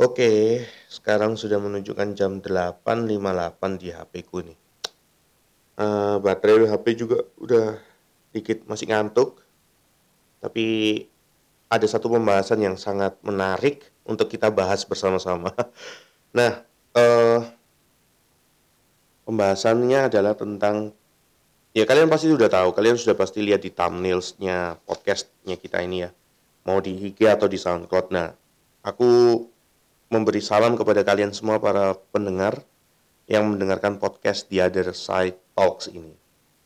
Oke, sekarang sudah menunjukkan jam 8.58 di HP-ku nih. Eee, baterai HP juga udah dikit masih ngantuk. Tapi ada satu pembahasan yang sangat menarik untuk kita bahas bersama-sama. Nah, eee pembahasannya adalah tentang ya kalian pasti sudah tahu, kalian sudah pasti lihat di thumbnails-nya podcast-nya kita ini ya, mau di IG atau di SoundCloud. Nah, aku memberi salam kepada kalian semua para pendengar yang mendengarkan podcast The Other Side Talks ini.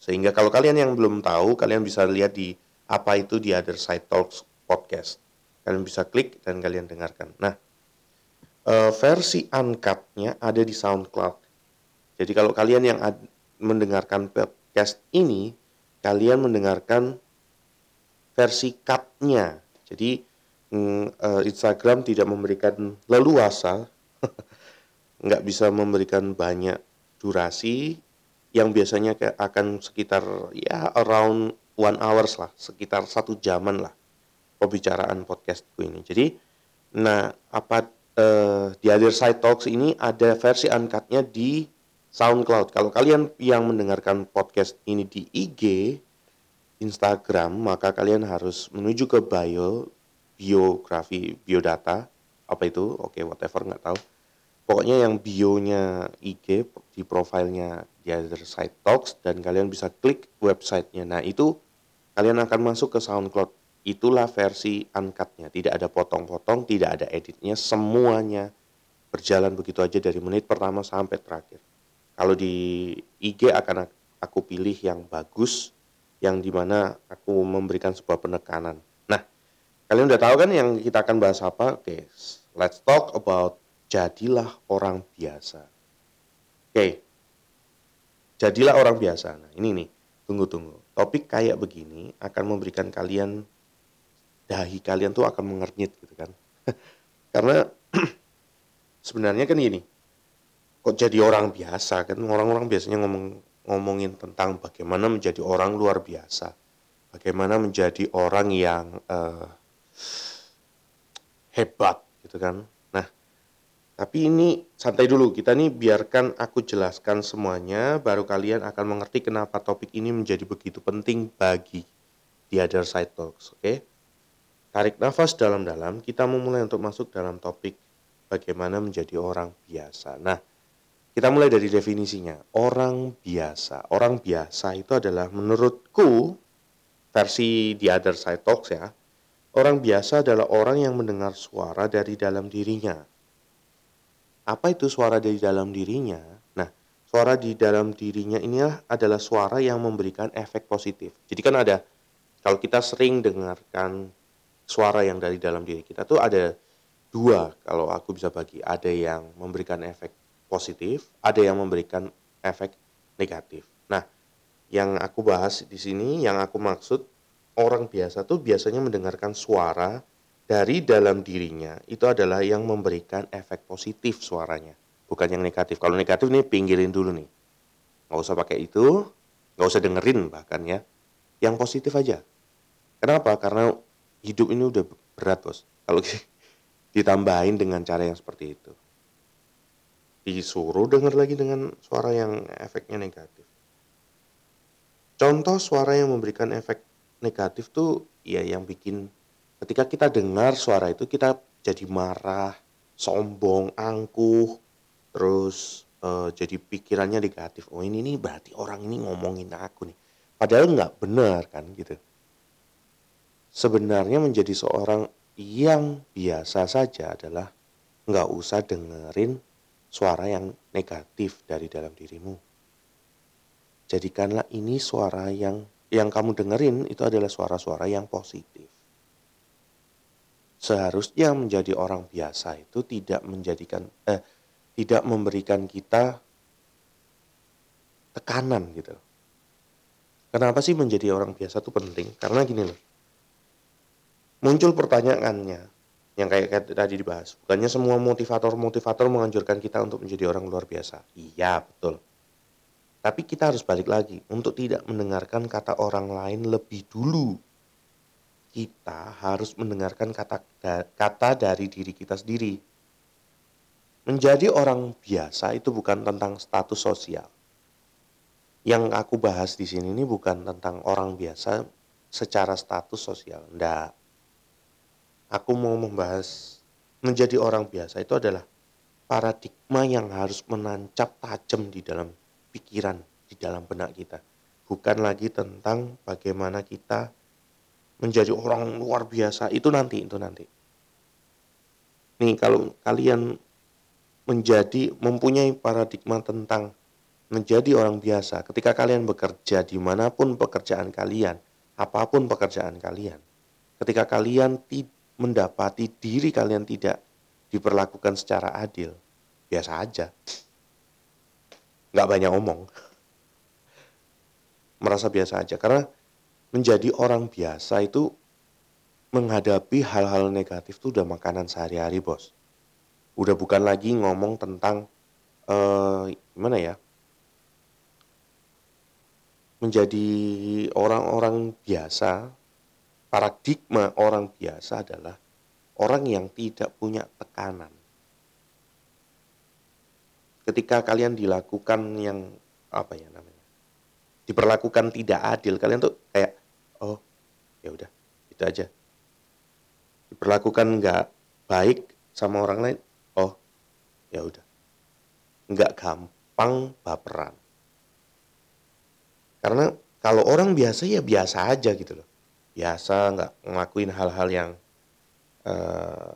Sehingga kalau kalian yang belum tahu, kalian bisa lihat di apa itu The Other Side Talks podcast. Kalian bisa klik dan kalian dengarkan. Nah, eee, versi uncut-nya ada di SoundCloud. Jadi kalau kalian yang mendengarkan podcast ini, kalian mendengarkan versi cut-nya. Jadi, Instagram tidak memberikan leluasa, nggak bisa memberikan banyak durasi, yang biasanya akan sekitar ya around one hours lah, sekitar satu jaman lah, pembicaraan podcast-ku ini. Jadi, nah apa, eee, The Other Side Talks ini ada versi uncut-nya di SoundCloud. Kalau kalian yang mendengarkan podcast ini di IG, Instagram, maka kalian harus menuju ke bio, biografi, biodata, apa itu, oke whatever nggak tahu. Pokoknya yang bio-nya IG, di profilnya The Other Side Talks dan kalian bisa klik website-nya. Nah itu, kalian akan masuk ke SoundCloud. Itulah versi uncut-nya, tidak ada potong-potong, tidak ada editnya, semuanya berjalan begitu aja dari menit pertama sampai terakhir. Kalau di IG akan aku pilih yang bagus, yang di mana aku memberikan sebuah penekanan. Kalian udah tahu kan yang kita akan bahas apa? Oke, let's talk about jadilah orang biasa. Oke. Jadilah orang biasa. Nah, ini nih, tunggu tunggu. Topik kayak begini akan memberikan kalian dahi kalian tuh akan mengernyit gitu kan. Karena sebenarnya kan gini, kok jadi orang biasa kan, orang-orang biasanya ngomong ngomongin tentang bagaimana menjadi orang luar biasa, bagaimana menjadi orang yang, eee hebat gitu kan. Nah, tapi ini santai dulu, kita nih biarkan aku jelaskan semuanya, baru kalian akan mengerti kenapa topik ini menjadi begitu penting bagi The Other Side Talks, oke? Tarik nafas dalam-dalam, kita memulai untuk masuk dalam topik bagaimana menjadi orang biasa. Nah, kita mulai dari definisinya, orang biasa. Orang biasa itu adalah menurutku, versi The Other Side Talks ya, orang biasa adalah orang yang mendengar suara dari dalam dirinya. Apa itu suara dari dalam dirinya? Nah, suara di dalam dirinya inilah adalah suara yang memberikan efek positif. Jadi kan ada, kalau kita sering dengarkan suara yang dari dalam diri kita tuh ada dua kalau aku bisa bagi. Ada yang memberikan efek positif, ada yang memberikan efek negatif. Nah, yang aku bahas di sini, yang aku maksud orang biasa tuh biasanya mendengarkan suara dari dalam dirinya, itu adalah yang memberikan efek positif suaranya, bukan yang negatif. Kalau negatif nih pinggirin dulu nih, nggak usah pakai itu, nggak usah dengerin bahkan ya, yang positif aja. Kenapa? Karena hidup ini udah berat Bos, kalau ditambahin dengan cara yang seperti itu. Disuruh denger lagi dengan suara yang efeknya negatif. Contoh suara yang memberikan efek negatif tuh, ya yang bikin ketika kita dengar suara itu kita jadi marah, sombong, angkuh, terus, eee, jadi pikirannya negatif, "Oh ini nih berarti orang ini ngomongin aku nih." Padahal nggak benar kan gitu. Sebenarnya menjadi seorang yang biasa saja adalah nggak usah dengerin suara yang negatif dari dalam dirimu. Jadikanlah ini suara yang yang kamu dengerin itu adalah suara-suara yang positif. Seharusnya menjadi orang biasa itu tidak menjadikan eh, tidak memberikan kita tekanan gitu. Kenapa sih menjadi orang biasa itu penting? Karena gini loh. Muncul pertanyaannya yang kayak, kayak tadi dibahas. Bukannya semua motivator-motivator menganjurkan kita untuk menjadi orang luar biasa. Iya, betul. Tapi kita harus balik lagi untuk tidak mendengarkan kata orang lain lebih dulu kita harus mendengarkan kata kata dari diri kita sendiri. menjadi orang biasa itu bukan tentang status sosial. Yang aku bahas di sini ini bukan tentang orang biasa secara status sosial. Nggak. Aku mau membahas menjadi orang biasa itu adalah paradigma yang harus menancap tajam di dalam pikiran, di dalam benak kita. Bukan lagi tentang bagaimana kita menjadi orang luar biasa. Itu nanti, itu nanti. Nih kalau kalian menjadi mempunyai paradigma tentang menjadi orang biasa ketika kalian bekerja di mana pun pekerjaan kalian apa pun pekerjaan kalian ketika kalian mendapati diri kalian tidak diperlakukan secara adil biasa aja nggak banyak omong merasa biasa aja karena menjadi orang biasa itu menghadapi hal-hal negatif itu udah makanan sehari-hari bos. Udah bukan lagi ngomong tentang uh, gimana ya? Menjadi orang-orang biasa, paradigma orang biasa adalah orang yang tidak punya tekanan. Ketika kalian dilakukan yang apa ya namanya? Diperlakukan tidak adil, kalian tuh kayak oh, ya udah, itu aja diperlakukan nggak baik sama orang lain, oh ya udah, nggak gampang baperan. Karena kalau orang biasa ya biasa aja gitu loh, biasa nggak ngelakuin hal-hal yang uh,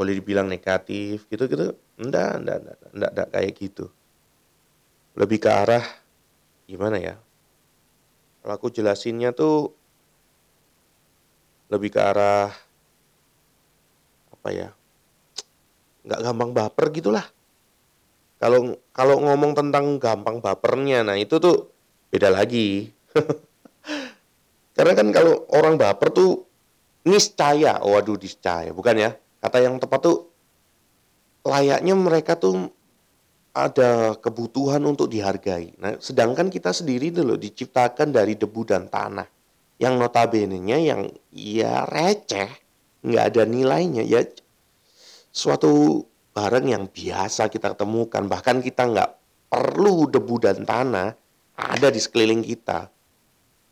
boleh dibilang negatif gitu-gitu, enggak, enggak, enggak, enggak, enggak kayak gitu. Lebih ke arah gimana ya? Kalau aku jelasinnya tuh lebih ke arah apa ya? Nggak gampang baper gitulah. Kalau kalau ngomong tentang gampang bapernya nah itu tuh beda lagi. Karena kan kalau orang baper tuh niscaya waduh niscaya bukan ya kata yang tepat tuh layaknya mereka tuh ada kebutuhan untuk dihargai. Nah, sedangkan kita sendiri dulu diciptakan dari debu dan tanah. Yang notabene-nya yang ya receh nggak ada nilainya ya suatu barang yang biasa kita temukan bahkan kita nggak perlu debu dan tanah ada di sekeliling kita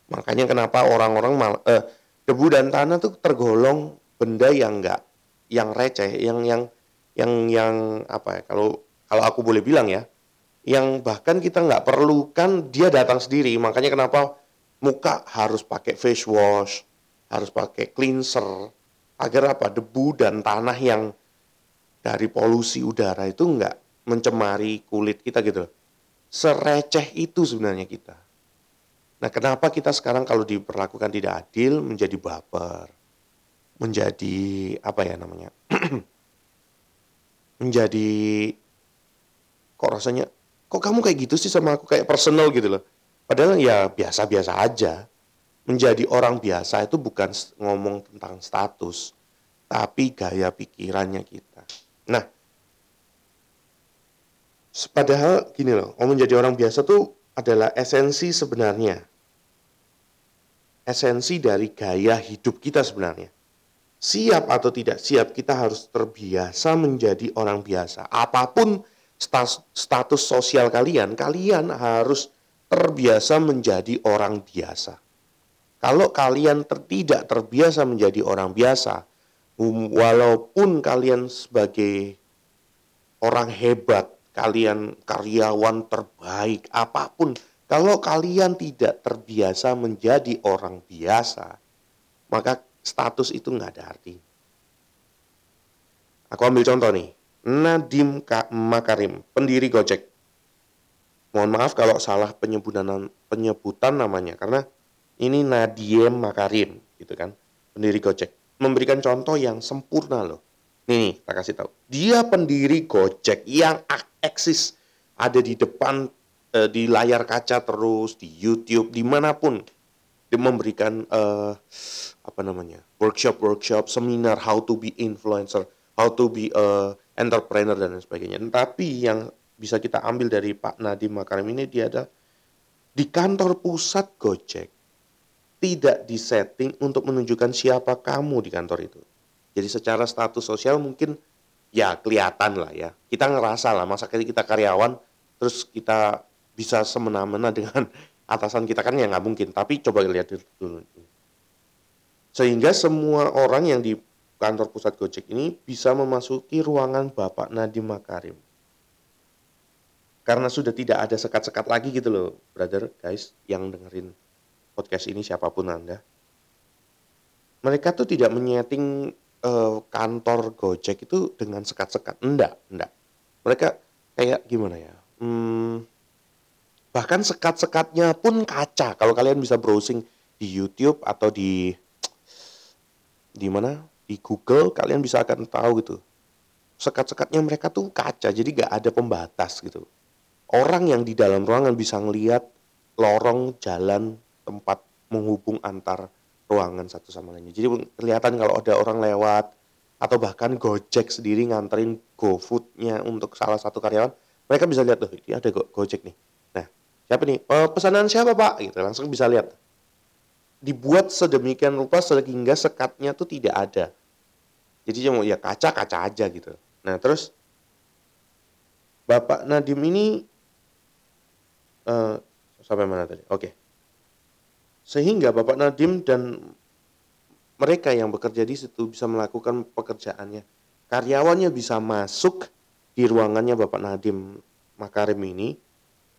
makanya kenapa orang-orang eh, debu dan tanah tuh tergolong benda yang enggak yang receh yang yang yang yang apa ya kalau kalau aku boleh bilang ya yang bahkan kita nggak perlukan dia datang sendiri makanya kenapa muka harus pakai face wash harus pakai cleanser agar apa debu dan tanah yang dari polusi udara itu enggak mencemari kulit kita gitu Sereceh itu sebenarnya kita. Nah, kenapa kita sekarang kalau diperlakukan tidak adil menjadi baper? Menjadi apa ya namanya? menjadi kok rasanya kok kamu kayak gitu sih sama aku kayak personal gitu loh. Padahal ya biasa-biasa aja menjadi orang biasa itu bukan ngomong tentang status, tapi gaya pikirannya kita. Nah, padahal gini loh, mau menjadi orang biasa tuh adalah esensi sebenarnya. Esensi dari gaya hidup kita sebenarnya. Siap atau tidak siap, kita harus terbiasa menjadi orang biasa. Apa pun status sosial kalian, kalian harus terbiasa menjadi orang biasa. Kalau kalian ter, tidak terbiasa menjadi orang biasa, um, walaupun kalian sebagai orang hebat, kalian karyawan terbaik, apa pun, kalau kalian tidak terbiasa menjadi orang biasa, maka status itu nggak ada arti. Aku ambil contoh nih, Nadim Makarim, pendiri Gojek. Mohon maaf kalau salah penyebutan penyebutan namanya karena ini Nadiem Makarim gitu kan, pendiri Gojek. Memberikan contoh yang sempurna loh. Nih, tak kasih tahu. Dia pendiri Gojek yang eksis ada di depan eh, di layar kaca terus di YouTube di mana pun dia memberikan eh, apa namanya workshop workshop seminar how to be influencer how to be a entrepreneur dan lain sebagainya tapi yang bisa kita ambil dari Pak Nadiem Makarim ini dia ada di kantor pusat Gojek tidak disetting untuk menunjukkan siapa kamu di kantor itu. Jadi secara status sosial mungkin ya kelihatan lah ya. Kita ngerasa lah, masa kita karyawan terus kita bisa semena-mena dengan atasan kita kan ya nggak mungkin. Tapi coba lihat dulu. Sehingga semua orang yang di kantor pusat Gojek ini bisa memasuki ruangan Bapak Nadiem Makarim. Karena sudah tidak ada sekat-sekat lagi gitu loh, brother, guys, yang dengerin podcast ini siapa pun Anda. Mereka tuh tidak menyeting uh, kantor Gojek itu dengan sekat-sekat. Enggak, enggak. Mereka kayak gimana ya? Hmm, bahkan sekat-sekatnya pun kaca. Kalau kalian bisa browsing di YouTube atau di di mana? Di Google kalian bisa akan tahu gitu. Sekat-sekatnya mereka tuh kaca, jadi gak ada pembatas gitu. Orang yang di dalam ruangan bisa ngelihat lorong jalan tempat menghubung antar ruangan satu sama lainnya. Jadi kelihatan kalau ada orang lewat atau bahkan Gojek sendiri nganterin GoFood-nya untuk salah satu karyawan, mereka bisa lihat tuh, ini ada Go Gojek nih. Nah, siapa nih? E, pesanan siapa Pak? Gitu, langsung bisa lihat. Dibuat sedemikian rupa sehingga sekatnya tuh tidak ada. Jadi cuma ya kaca-kaca aja gitu. Nah, terus Bapak Nadim ini uh, sampai mana tadi? Oke. Okay. Sehingga Bapak Nadim dan mereka yang bekerja di situ bisa melakukan pekerjaannya. Karyawannya bisa masuk di ruangannya Bapak Nadim Makarim ini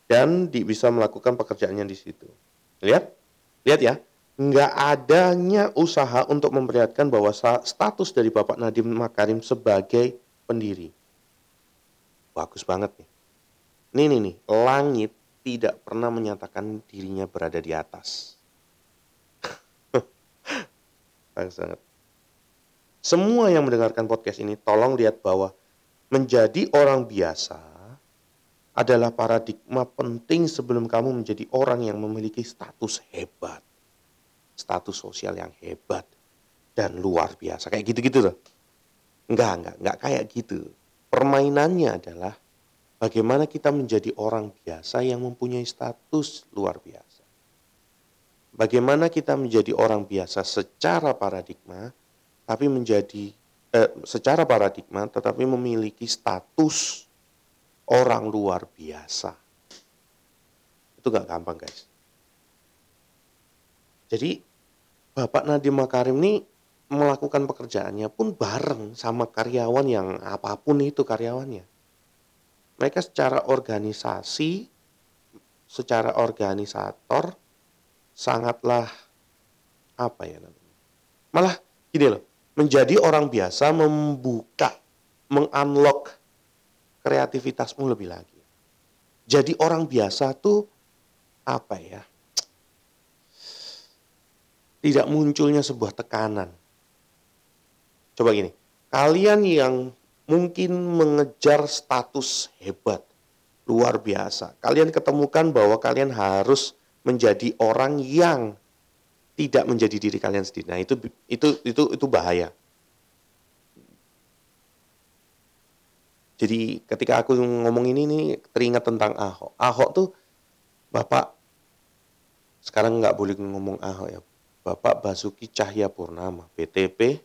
dan di, bisa melakukan pekerjaannya di situ. Lihat? Lihat ya. Nggak adanya usaha untuk memperlihatkan bahwa status dari Bapak Nadim Makarim sebagai pendiri. Bagus banget nih. Nih nih nih, langit tidak pernah menyatakan dirinya berada di atas. Bagus banget. Semua yang mendengarkan podcast ini tolong lihat bahwa menjadi orang biasa adalah paradigma penting sebelum kamu menjadi orang yang memiliki status hebat. Status sosial yang hebat dan luar biasa. Kayak gitu-gitu loh. Enggak, enggak, enggak kayak gitu. Permainannya adalah bagaimana kita menjadi orang biasa yang mempunyai status luar biasa. Bagaimana kita menjadi orang biasa secara paradigma, tapi menjadi eh, secara paradigma, tetapi memiliki status orang luar biasa. Itu gak gampang guys. Jadi Bapak Nadiem Makarim ini melakukan pekerjaannya pun bareng sama karyawan yang apa pun itu karyawannya. Mereka secara organisasi, secara organisator, sangatlah apa ya namanya. Malah gini loh, menjadi orang biasa membuka, mengunlock kreativitasmu lebih lagi. Jadi orang biasa tuh apa ya? Tidak munculnya sebuah tekanan. Coba gini, kalian yang mungkin mengejar status hebat, luar biasa. Kalian ketemukan bahwa kalian harus menjadi orang yang tidak menjadi diri kalian sendiri. Nah, itu itu itu itu bahaya. Jadi ketika aku ngomong ini nih teringat tentang Ahok. Ahok tuh Bapak sekarang nggak boleh ngomong Ahok ya. Bapak Basuki Cahya Purnama, BTP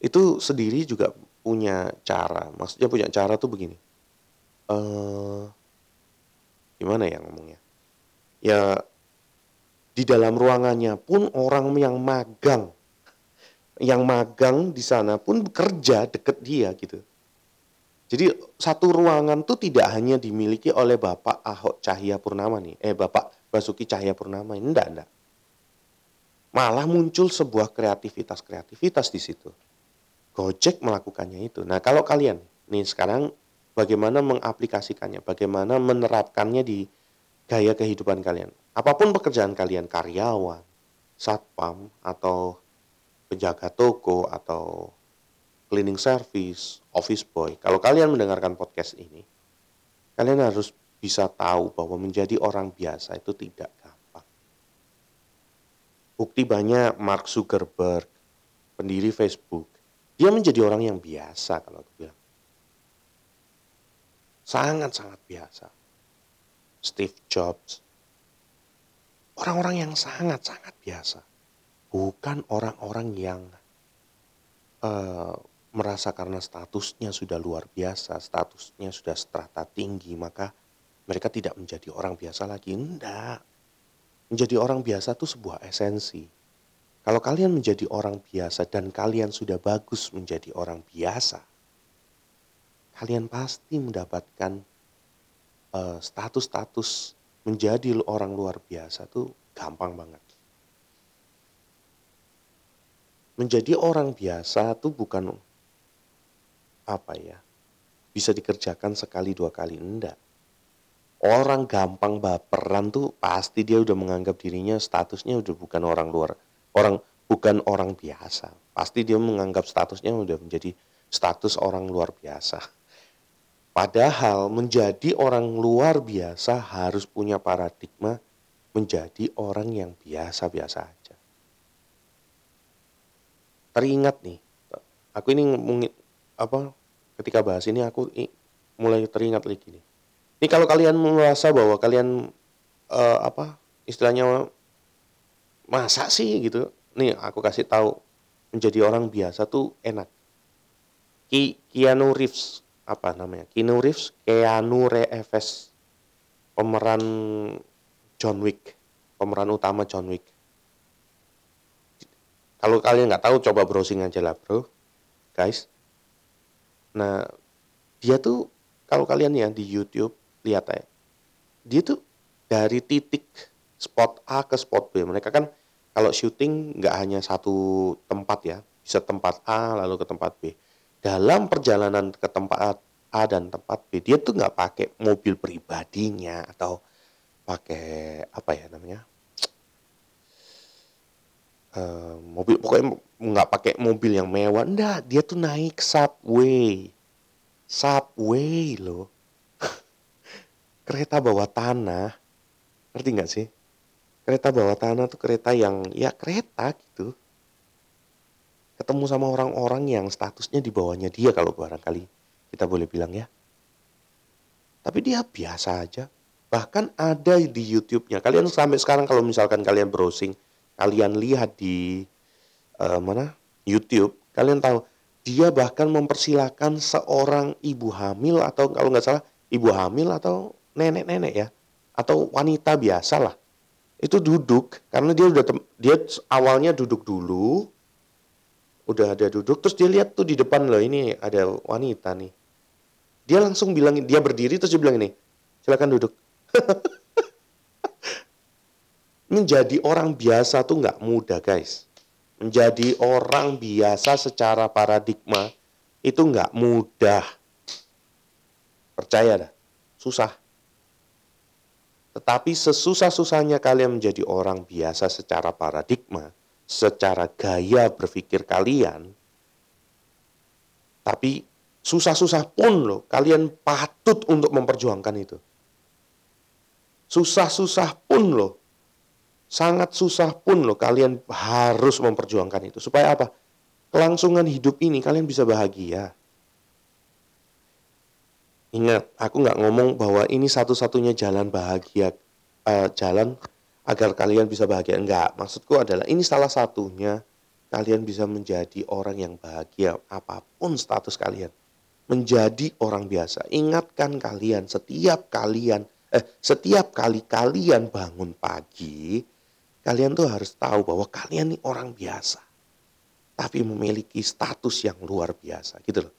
itu sendiri juga punya cara. Maksudnya punya cara tuh begini. Uh, gimana ya ngomongnya? Ya di dalam ruangannya pun orang yang magang yang magang di sana pun bekerja deket dia gitu. Jadi satu ruangan tuh tidak hanya dimiliki oleh Bapak Ahok Cahya Purnama nih, eh Bapak Basuki Cahya Purnama ini enggak, enggak. Malah muncul sebuah kreativitas-kreativitas di situ. Gojek melakukannya itu. Nah kalau kalian nih sekarang bagaimana mengaplikasikannya, bagaimana menerapkannya di gaya kehidupan kalian. Apa pun pekerjaan kalian, karyawan, satpam, atau penjaga toko, atau cleaning service, office boy. Kalau kalian mendengarkan podcast ini, kalian harus bisa tahu bahwa menjadi orang biasa itu tidak. Bukti banyak Mark Zuckerberg, pendiri Facebook, dia menjadi orang yang biasa kalau aku bilang. Sangat-sangat biasa. Steve Jobs. Orang-orang yang sangat-sangat biasa. Bukan orang-orang yang uh, merasa karena statusnya sudah luar biasa, statusnya sudah strata tinggi, maka mereka tidak menjadi orang biasa lagi. Enggak. Menjadi orang biasa itu sebuah esensi. Kalau kalian menjadi orang biasa dan kalian sudah bagus menjadi orang biasa, kalian pasti mendapatkan uh, status-status menjadi orang luar biasa tuh gampang banget. Menjadi orang biasa tuh bukan apa ya, bisa dikerjakan sekali dua kali, enggak. Orang gampang baperan tuh pasti dia udah menganggap dirinya statusnya udah bukan orang luar, orang bukan orang biasa. Pasti dia menganggap statusnya udah menjadi status orang luar biasa. Padahal menjadi orang luar biasa harus punya paradigma menjadi orang yang biasa-biasa aja. Teringat nih, aku ini mungkin apa ketika bahas ini aku mulai teringat lagi nih. Ini kalau kalian merasa bahwa kalian uh, apa istilahnya masa sih gitu. Nih aku kasih tahu menjadi orang biasa tuh enak. Ki Keanu Reeves apa namanya Keanu Reeves Keanu Reeves pemeran John Wick pemeran utama John Wick kalau kalian nggak tahu coba browsing aja lah bro guys nah dia tuh kalau kalian ya di YouTube lihat ya dia tuh dari titik spot A ke spot B. Mereka kan kalau syuting nggak hanya satu tempat ya bisa tempat A lalu ke tempat B. Dalam perjalanan ke tempat A dan tempat B dia tuh nggak pakai mobil pribadinya atau pakai apa ya namanya? Uh, mobil pokoknya nggak pakai mobil yang mewah. Enggak dia tuh naik subway. Subway loh kereta bawah tanah ngerti nggak sih kereta bawah tanah tuh kereta yang ya kereta gitu ketemu sama orang-orang yang statusnya di bawahnya dia kalau barangkali kita boleh bilang ya. Tapi dia biasa aja. Bahkan ada di YouTube-nya. Kalian sampai sekarang kalau misalkan kalian browsing, kalian lihat di uh, mana YouTube, kalian tahu dia bahkan mempersilahkan seorang ibu hamil atau kalau nggak salah ibu hamil atau nenek-nenek ya atau wanita biasa lah itu duduk karena dia udah dia awalnya duduk dulu udah ada duduk terus dia lihat tuh di depan loh ini ada wanita nih. Dia langsung bilang dia berdiri terus dia bilang ini silakan duduk. Menjadi orang biasa tuh nggak mudah guys. Menjadi orang biasa secara paradigma itu nggak mudah. Percaya dah? Susah tetapi sesusah-susahnya kalian menjadi orang biasa secara paradigma secara gaya berpikir kalian, tapi susah-susah pun loh, kalian patut untuk memperjuangkan itu. Susah-susah pun loh, sangat susah pun loh, kalian harus memperjuangkan itu. Supaya apa? Kelangsungan hidup ini kalian bisa bahagia. Ingat, aku nggak ngomong bahwa ini satu-satunya jalan bahagia, uh, jalan agar kalian bisa bahagia. Enggak, maksudku adalah ini salah satunya kalian bisa menjadi orang yang bahagia apa pun status kalian. Menjadi orang biasa. Ingatkan kalian setiap kalian eh setiap kali kalian bangun pagi, kalian tuh harus tahu bahwa kalian ini orang biasa. Tapi memiliki status yang luar biasa gitu loh.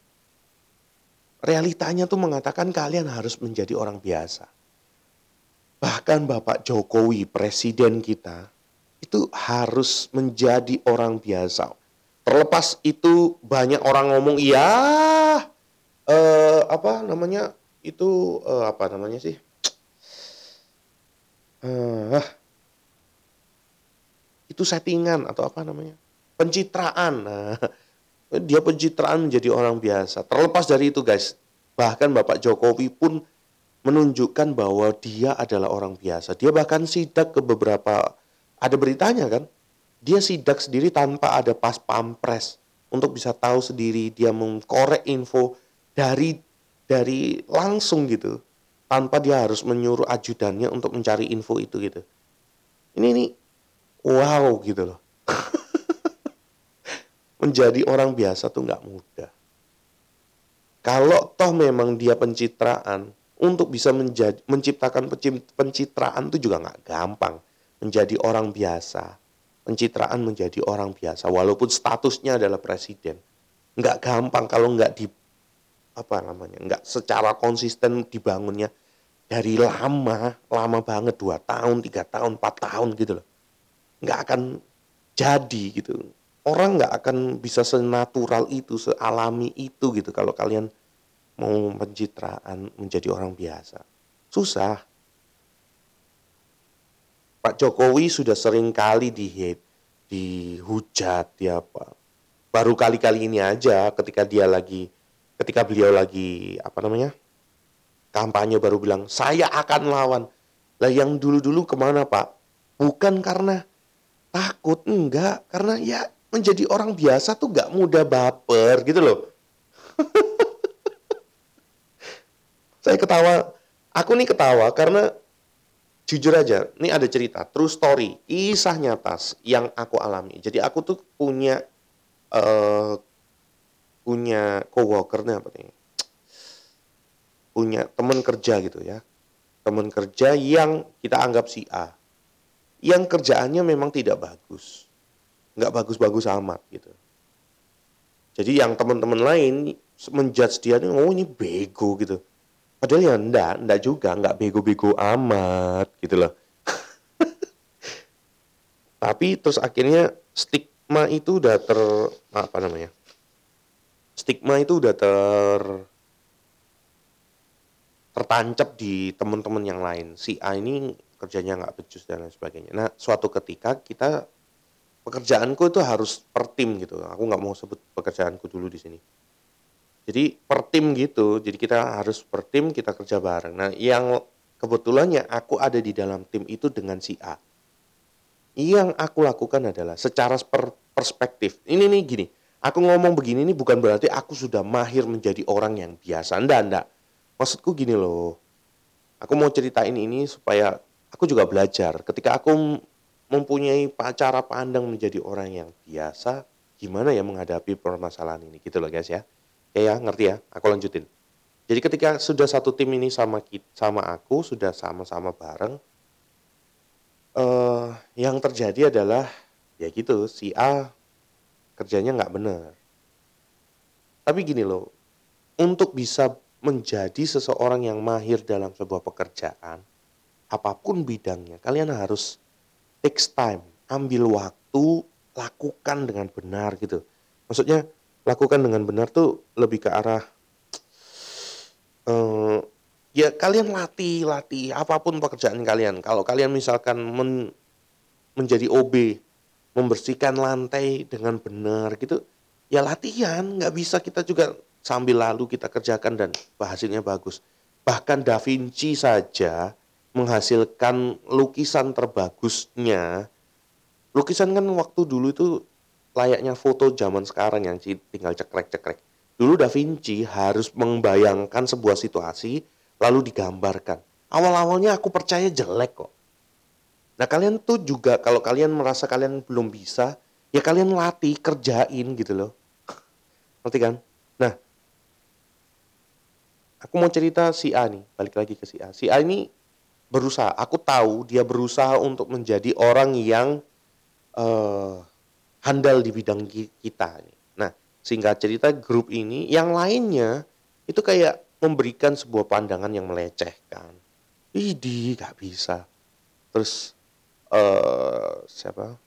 Realitanya tuh mengatakan kalian harus menjadi orang biasa Bahkan Bapak Jokowi, presiden kita, itu harus menjadi orang biasa. Terlepas itu banyak orang ngomong, iya, eh, apa namanya itu eh, apa namanya sih? Eh, itu settingan atau apa namanya? Pencitraan. Nah, dia pencitraan menjadi orang biasa. Terlepas dari itu guys, bahkan Bapak Jokowi pun menunjukkan bahwa dia adalah orang biasa. Dia bahkan sidak ke beberapa, ada beritanya kan, dia sidak sendiri tanpa ada pas pampres untuk bisa tahu sendiri dia mengkorek info dari dari langsung gitu tanpa dia harus menyuruh ajudannya untuk mencari info itu gitu. Ini ini wow gitu loh. Menjadi orang biasa tuh nggak mudah. Kalau toh memang dia pencitraan, untuk bisa menjadi, menciptakan pencitraan itu juga nggak gampang. Menjadi orang biasa, pencitraan menjadi orang biasa, walaupun statusnya adalah presiden, nggak gampang kalau nggak di apa namanya, nggak secara konsisten dibangunnya dari lama, lama banget dua tahun, tiga tahun, empat tahun gitu loh, nggak akan jadi gitu. Orang nggak akan bisa senatural itu, sealami itu gitu kalau kalian mau pencitraan menjadi orang biasa. Susah. Pak Jokowi sudah sering kali di hate, dihujat, di apa. Baru kali-kali ini aja ketika dia lagi, ketika beliau lagi, apa namanya, kampanye baru bilang, saya akan lawan. Lah yang dulu-dulu ke mana Pak? Bukan karena takut, enggak. Karena ya menjadi orang biasa tuh gak mudah baper gitu loh. Saya ketawa, aku nih ketawa karena jujur aja, ini ada cerita, true story, kisah nyata yang aku alami. Jadi aku tuh punya uh, punya coworkernya apa nih? Punya teman kerja gitu ya. Teman kerja yang kita anggap si A. Yang kerjaannya memang tidak bagus. Nggak bagus-bagus amat gitu. Jadi yang teman-teman lain menjudge dia, oh ini bego gitu Padahal ya enggak, enggak juga, enggak bego-bego amat gitu loh. Tapi terus akhirnya stigma itu udah ter apa namanya? Stigma itu udah ter tertancap di teman-teman yang lain. Si A ini kerjanya nggak becus dan lain sebagainya. Nah, suatu ketika kita pekerjaanku itu harus per tim gitu. Aku nggak mau sebut pekerjaanku dulu di sini jadi per tim gitu, jadi kita harus per tim kita kerja bareng. Nah yang kebetulannya aku ada di dalam tim itu dengan si A. Yang aku lakukan adalah secara per perspektif. Ini nih gini, aku ngomong begini ini bukan berarti aku sudah mahir menjadi orang yang biasa. Enggak, enggak. Maksudku gini loh. Aku mau ceritain ini supaya aku juga belajar. Ketika aku mempunyai cara pandang menjadi orang yang biasa, gimana ya menghadapi permasalahan ini gitu loh guys ya. Oke ya, ngerti ya? Aku lanjutin. Jadi ketika sudah satu tim ini sama sama aku, sudah sama-sama bareng, uh, yang terjadi adalah ya gitu, si A kerjanya nggak bener. Tapi gini loh, untuk bisa menjadi seseorang yang mahir dalam sebuah pekerjaan, apa pun bidangnya, kalian harus takes time, ambil waktu, lakukan dengan benar gitu. Maksudnya lakukan dengan benar tuh lebih ke arah uh, ya kalian latih latih apa pun pekerjaan kalian. Kalau kalian misalkan men, menjadi OB membersihkan lantai dengan benar gitu ya latihan. Nggak bisa kita juga sambil lalu kita kerjakan dan hasilnya bagus. Bahkan Da Vinci saja menghasilkan lukisan terbagusnya lukisan kan waktu dulu itu layaknya foto zaman sekarang yang tinggal cekrek-cekrek. Dulu Da Vinci harus membayangkan sebuah situasi lalu digambarkan. Awal-awalnya aku percaya jelek kok. Nah kalian tuh juga kalau kalian merasa kalian belum bisa, ya kalian latih, kerjain gitu loh. Ngerti kan? Nah, aku mau cerita si A nih, balik lagi ke si A. Si A ini berusaha, aku tahu dia berusaha untuk menjadi orang yang uh, handal di bidang kita. Nah, singkat cerita grup ini yang lainnya itu kayak memberikan sebuah pandangan yang melecehkan. Idi, gak bisa. Terus uh, siapa?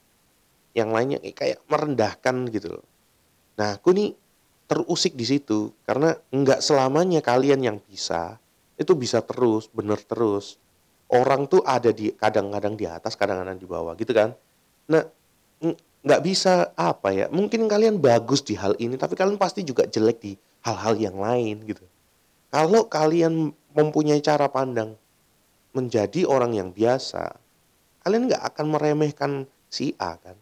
Yang lainnya kayak merendahkan gitu loh. Nah, aku nih terusik di situ karena nggak selamanya kalian yang bisa itu bisa terus, bener terus. Orang tuh ada di kadang-kadang di atas, kadang-kadang di bawah gitu kan. Nah, nggak bisa apa ya mungkin kalian bagus di hal ini tapi kalian pasti juga jelek di hal-hal yang lain gitu. Kalau kalian mempunyai cara pandang menjadi orang yang biasa kalian nggak akan meremehkan si A kan?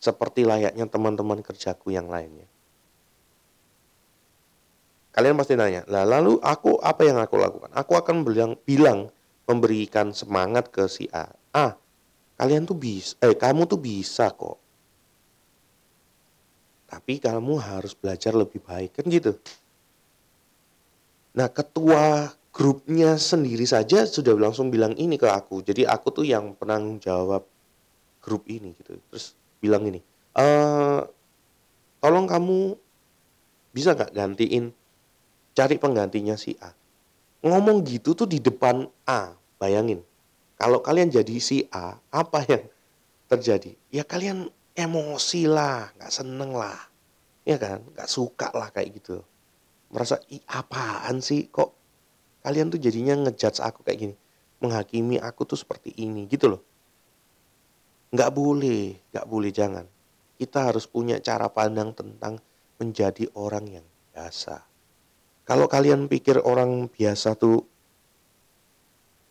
Seperti layaknya teman-teman kerjaku yang lainnya. Kalian pasti nanya lah lalu aku apa yang aku lakukan? Aku akan bilang bilang memberikan semangat ke si A ah kalian tuh bisa eh kamu tuh bisa kok tapi kamu harus belajar lebih baik kan gitu Nah, ketua grupnya sendiri saja sudah langsung bilang ini ke aku. Jadi aku tuh yang penanggung jawab grup ini gitu. Terus bilang ini, eee, "Tolong kamu bisa nggak gantiin cari penggantinya si A." Ngomong gitu tuh di depan A, bayangin. Kalau kalian jadi si A, apa yang terjadi? Ya kalian emosi lah, nggak seneng lah, ya kan? Nggak suka lah kayak gitu. Merasa, "Ih, apaan sih kok kalian tuh jadinya ngejudge aku kayak gini, menghakimi aku tuh seperti ini," gitu loh. Nggak boleh, nggak boleh, jangan. Kita harus punya cara pandang tentang menjadi orang yang biasa. Kalau kalian pikir orang biasa tuh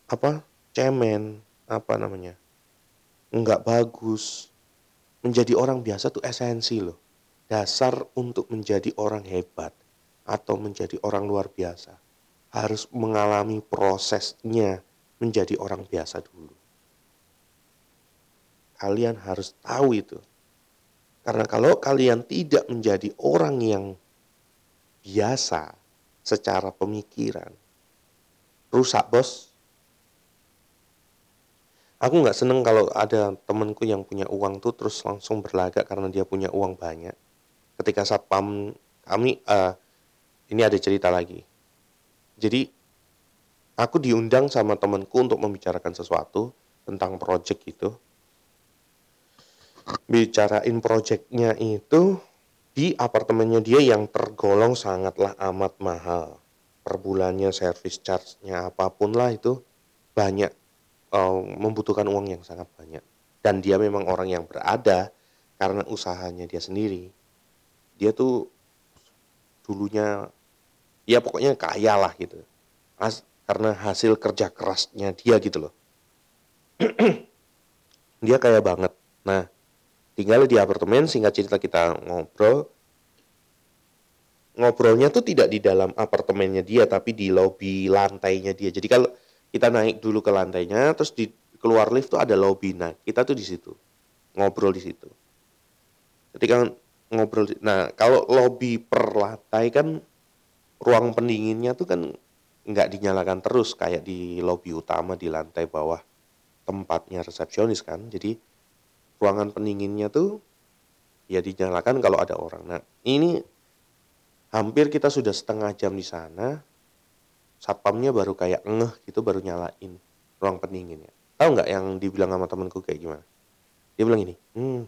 apa, cemen, apa namanya, nggak bagus, menjadi orang biasa tuh esensi loh. Dasar untuk menjadi orang hebat atau menjadi orang luar biasa, harus mengalami prosesnya menjadi orang biasa dulu. Kalian harus tahu itu. Karena kalau kalian tidak menjadi orang yang biasa secara pemikiran, rusak bos. Aku nggak seneng kalau ada temenku yang punya uang tuh terus langsung berlagak karena dia punya uang banyak. Ketika satpam kami, uh, ini ada cerita lagi. Jadi aku diundang sama temenku untuk membicarakan sesuatu tentang project itu bicarain projectnya itu di apartemennya dia yang tergolong sangatlah amat mahal. Per bulannya service charge-nya apa pun lah itu banyak uh, membutuhkan uang yang sangat banyak. Dan dia memang orang yang berada karena usahanya dia sendiri. Dia tuh dulunya ya pokoknya kaya lah gitu. As, karena hasil kerja kerasnya dia gitu loh. dia kaya banget. Nah, tinggal di apartemen singkat cerita kita ngobrol ngobrolnya tuh tidak di dalam apartemennya dia tapi di lobi lantainya dia jadi kalau kita naik dulu ke lantainya terus di keluar lift tuh ada lobby nah kita tuh di situ ngobrol di situ ketika ngobrol nah kalau lobby per lantai kan ruang pendinginnya tuh kan nggak dinyalakan terus kayak di lobby utama di lantai bawah tempatnya resepsionis kan jadi ruangan pendinginnya tuh ya dinyalakan kalau ada orang. Nah, ini hampir kita sudah setengah jam di sana. Satpamnya baru kayak ngeh gitu baru nyalain ruang pendinginnya. Tahu nggak yang dibilang sama temanku kayak gimana? Dia bilang ini, hmm,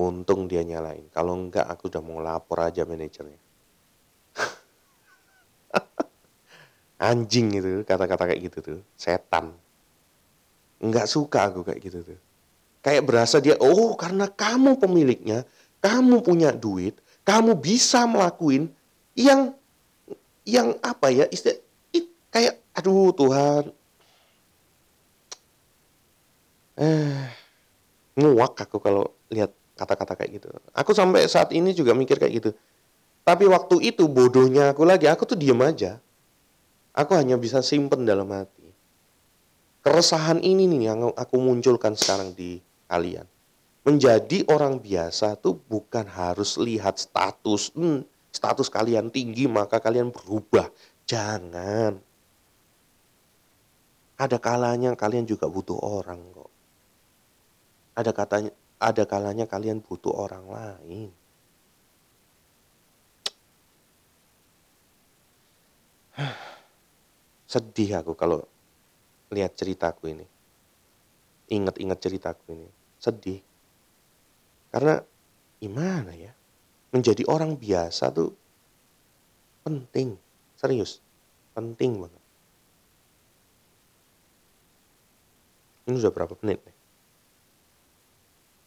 untung dia nyalain. Kalau enggak aku udah mau lapor aja manajernya. Anjing itu kata-kata kayak gitu tuh, setan. Enggak suka aku kayak gitu tuh. Kayak berasa dia, oh karena kamu pemiliknya, kamu punya duit, kamu bisa melakuin yang yang apa ya istilah kayak aduh Tuhan eh nguak aku kalau lihat kata-kata kayak gitu aku sampai saat ini juga mikir kayak gitu tapi waktu itu bodohnya aku lagi aku tuh diem aja aku hanya bisa simpen dalam hati keresahan ini nih yang aku munculkan sekarang di kalian. Menjadi orang biasa tuh bukan harus lihat status, hmm, status kalian tinggi maka kalian berubah. Jangan. Ada kalanya kalian juga butuh orang kok. Ada katanya, ada kalanya kalian butuh orang lain. Sedih aku kalau lihat ceritaku ini. Ingat-ingat ceritaku ini. Sedih. Karena gimana ya? Menjadi orang biasa tuh penting. Serius. Penting banget ini udah berapa menit nih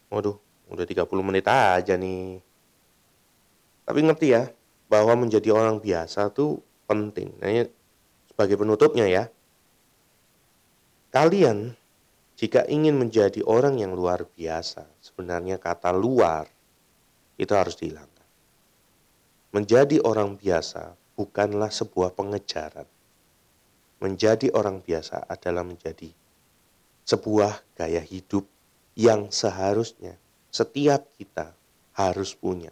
waduh udah 30 menit aja nih tapi ngerti ya bahwa menjadi orang biasa tuh penting nah sebagai penutupnya ya kalian jika ingin menjadi orang yang luar biasa, sebenarnya kata luar itu harus dihilangkan. Menjadi orang biasa bukanlah sebuah pengejaran. Menjadi orang biasa adalah menjadi sebuah gaya hidup yang seharusnya setiap kita harus punya.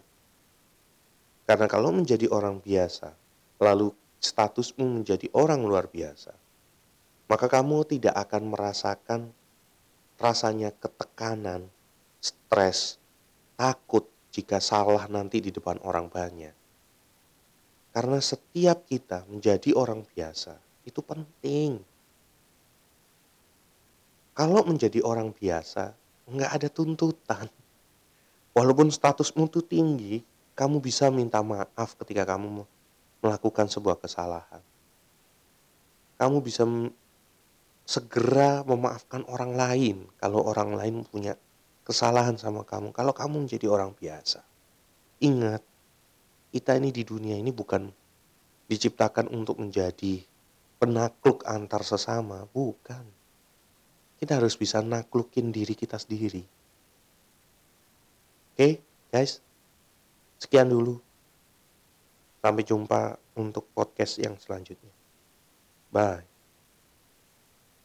Karena kalau menjadi orang biasa, lalu statusmu menjadi orang luar biasa, maka kamu tidak akan merasakan rasanya ketekanan, stres, takut jika salah nanti di depan orang banyak. Karena setiap kita menjadi orang biasa itu penting. Kalau menjadi orang biasa, nggak ada tuntutan. Walaupun statusmu itu tinggi, kamu bisa minta maaf ketika kamu melakukan sebuah kesalahan. Kamu bisa segera memaafkan orang lain kalau orang lain punya kesalahan sama kamu. Kalau kamu menjadi orang biasa, ingat, kita ini di dunia ini bukan diciptakan untuk menjadi penakluk antar sesama, bukan. Kita harus bisa naklukin diri kita sendiri. Oke, guys. Sekian dulu. Sampai jumpa untuk podcast yang selanjutnya. Bye.